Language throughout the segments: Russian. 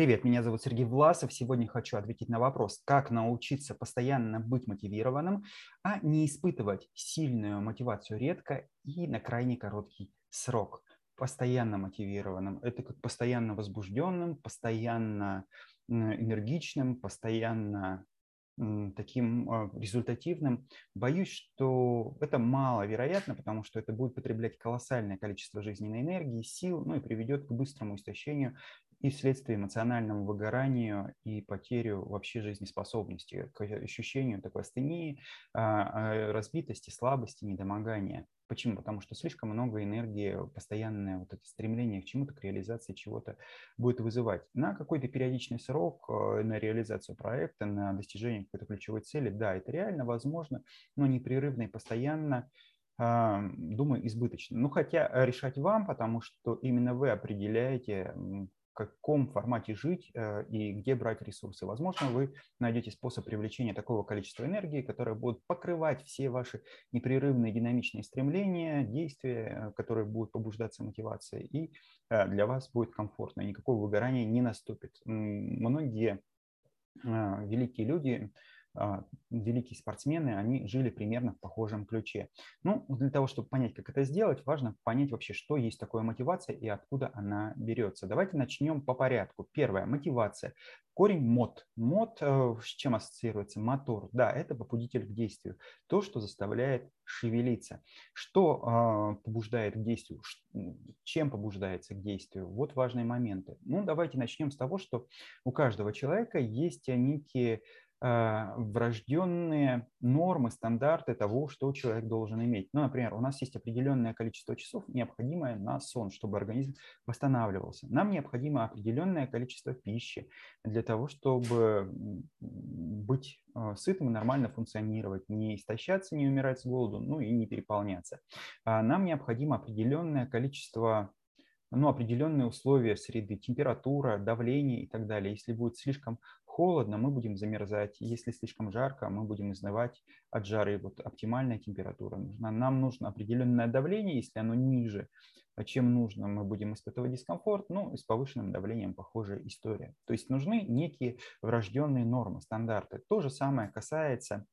Привет, меня зовут Сергей Власов. Сегодня хочу ответить на вопрос, как научиться постоянно быть мотивированным, а не испытывать сильную мотивацию редко и на крайне короткий срок. Постоянно мотивированным. Это как постоянно возбужденным, постоянно энергичным, постоянно таким а, результативным. Боюсь, что это маловероятно, потому что это будет потреблять колоссальное количество жизненной энергии, сил, ну и приведет к быстрому истощению и вследствие эмоциональному выгоранию и потерю вообще жизнеспособности, к ощущению такой астении, а, а, разбитости, слабости, недомогания. Почему? Потому что слишком много энергии, постоянное вот это стремление к чему-то, к реализации чего-то будет вызывать. На какой-то периодичный срок, э, на реализацию проекта, на достижение какой-то ключевой цели, да, это реально возможно, но непрерывно и постоянно думаю, избыточно. Ну, хотя решать вам, потому что именно вы определяете, каком формате жить э, и где брать ресурсы. Возможно, вы найдете способ привлечения такого количества энергии, которое будет покрывать все ваши непрерывные динамичные стремления, действия, э, которые будут побуждаться мотивацией, и э, для вас будет комфортно, никакого выгорания не наступит. Многие великие люди великие спортсмены, они жили примерно в похожем ключе. Ну, для того, чтобы понять, как это сделать, важно понять вообще, что есть такое мотивация и откуда она берется. Давайте начнем по порядку. Первое – мотивация. Корень мод. Мод э, с чем ассоциируется? Мотор. Да, это побудитель к действию. То, что заставляет шевелиться. Что э, побуждает к действию? Чем побуждается к действию? Вот важные моменты. Ну, давайте начнем с того, что у каждого человека есть некие а, врожденные нормы, стандарты того, что человек должен иметь. Ну, например, у нас есть определенное количество часов, необходимое на сон, чтобы организм восстанавливался. Нам необходимо определенное количество пищи для того, чтобы быть а, сытым и нормально функционировать, не истощаться, не умирать с голоду, ну и не переполняться. А нам необходимо определенное количество ну, определенные условия среды, температура, давление и так далее. Если будет слишком холодно, мы будем замерзать. Если слишком жарко, мы будем изнывать от жары. Вот оптимальная температура нужна. Нам нужно определенное давление, если оно ниже, чем нужно, мы будем испытывать дискомфорт. Ну, и с повышенным давлением похожая история. То есть нужны некие врожденные нормы, стандарты. То же самое касается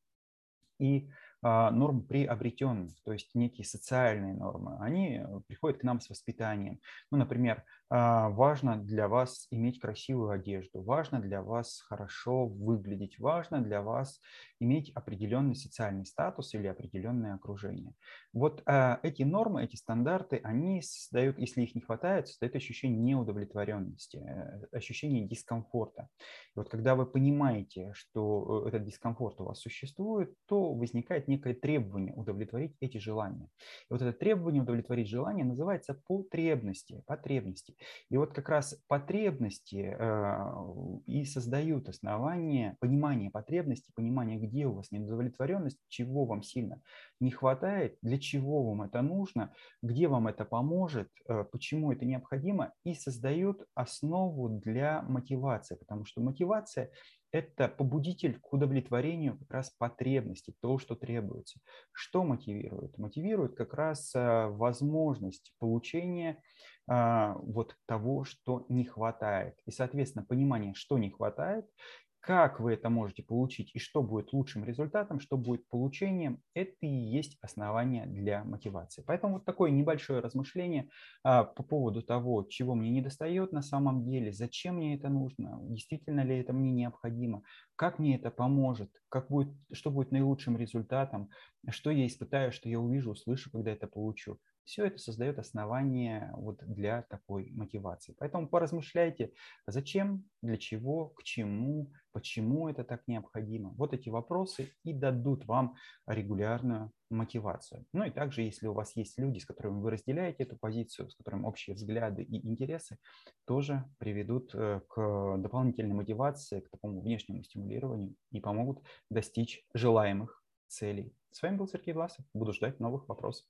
и норм приобретенных, то есть некие социальные нормы, они э, приходят к нам с воспитанием. Ну, например, а, важно для вас иметь красивую одежду, важно для вас хорошо выглядеть, важно для вас иметь определенный социальный статус или определенное окружение. Вот а, эти нормы, эти стандарты, они создают, если их не хватает, создают ощущение неудовлетворенности, э, ощущение дискомфорта. И вот когда вы понимаете, что э, этот дискомфорт у вас существует, то возникает некое требование удовлетворить эти желания. И вот это требование удовлетворить желания называется потребности, потребности. И вот как раз потребности э, и создают основание понимания потребностей, понимания, где у вас неудовлетворенность, чего вам сильно не хватает, для чего вам это нужно, где вам это поможет, э, почему это необходимо, и создают основу для мотивации, потому что мотивация это побудитель к удовлетворению как раз потребностей, то, что требуется. Что мотивирует? Мотивирует как раз э, возможность получения а, вот того, что не хватает. И, соответственно, понимание, что не хватает, как вы это можете получить и что будет лучшим результатом, что будет получением, это и есть основание для мотивации. Поэтому вот такое небольшое размышление а, по поводу того, чего мне не достает на самом деле, зачем мне это нужно, действительно ли это мне необходимо, как мне это поможет, как будет, что будет наилучшим результатом, что я испытаю, что я увижу, услышу, когда это получу. Все это создает основание вот для такой мотивации. Поэтому поразмышляйте, зачем, для чего, к чему, почему это так необходимо. Вот эти вопросы и дадут вам регулярную мотивацию. Ну и также, если у вас есть люди, с которыми вы разделяете эту позицию, с которыми общие взгляды и интересы, тоже приведут э, к дополнительной мотивации, к такому внешнему стимулированию и помогут достичь желаемых целей. С вами был Сергей Власов. Буду ждать новых вопросов.